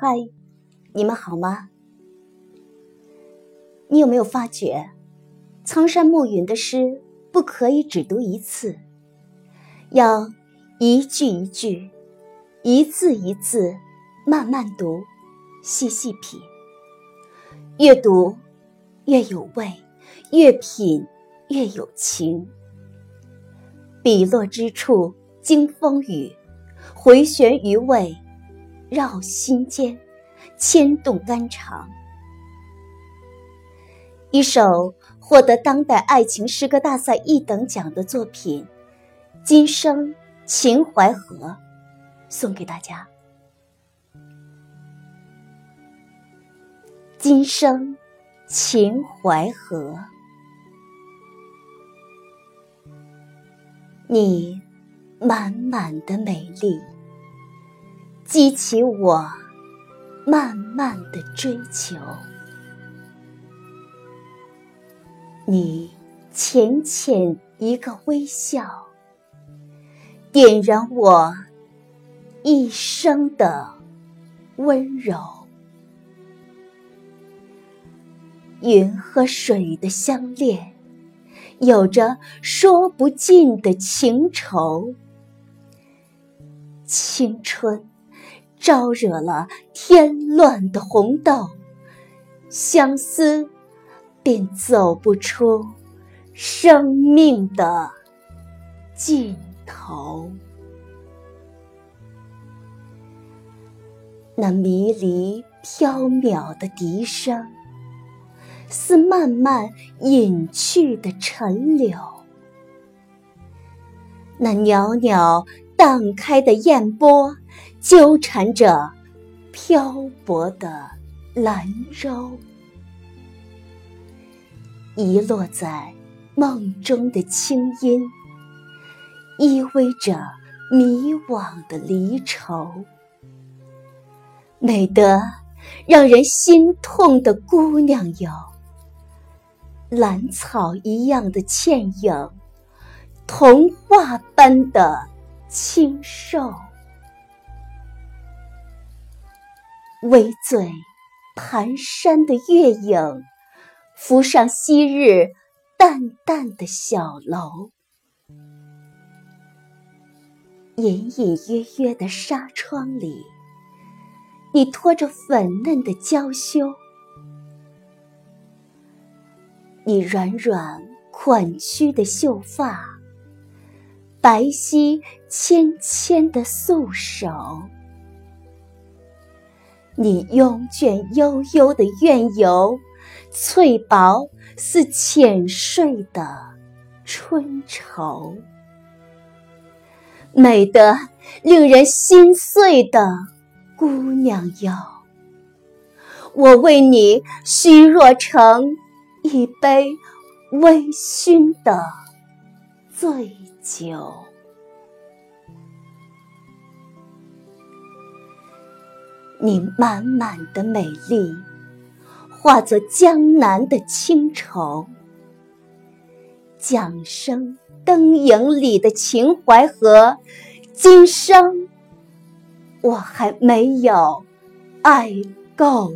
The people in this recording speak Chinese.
嗨，你们好吗？你有没有发觉，苍山暮云的诗不可以只读一次，要一句一句、一字一字慢慢读，细细品。越读越有味，越品越有情。笔落之处经风雨，回旋余味。绕心间，牵动肝肠。一首获得当代爱情诗歌大赛一等奖的作品《今生秦淮河》，送给大家。今生秦淮河，你满满的美丽。激起我慢慢的追求，你浅浅一个微笑，点燃我一生的温柔。云和水的相恋，有着说不尽的情愁。青春。招惹了添乱的红豆，相思便走不出生命的尽头。那迷离缥缈的笛声，似慢慢隐去的陈柳；那袅袅荡开的燕波。纠缠着漂泊的兰舟，遗落在梦中的清音，依偎着迷惘的离愁。美得让人心痛的姑娘有，兰草一样的倩影，童话般的清瘦。微醉蹒跚的月影，浮上昔日淡淡的小楼。隐隐约约的纱窗里，你拖着粉嫩的娇羞，你软软款曲的秀发，白皙纤纤的素手。你慵倦悠悠的怨尤，翠薄似浅睡的春愁，美得令人心碎的姑娘哟，我为你虚弱成一杯微醺的醉酒。你满满的美丽，化作江南的清愁。桨声灯影里的秦淮河，今生我还没有爱够。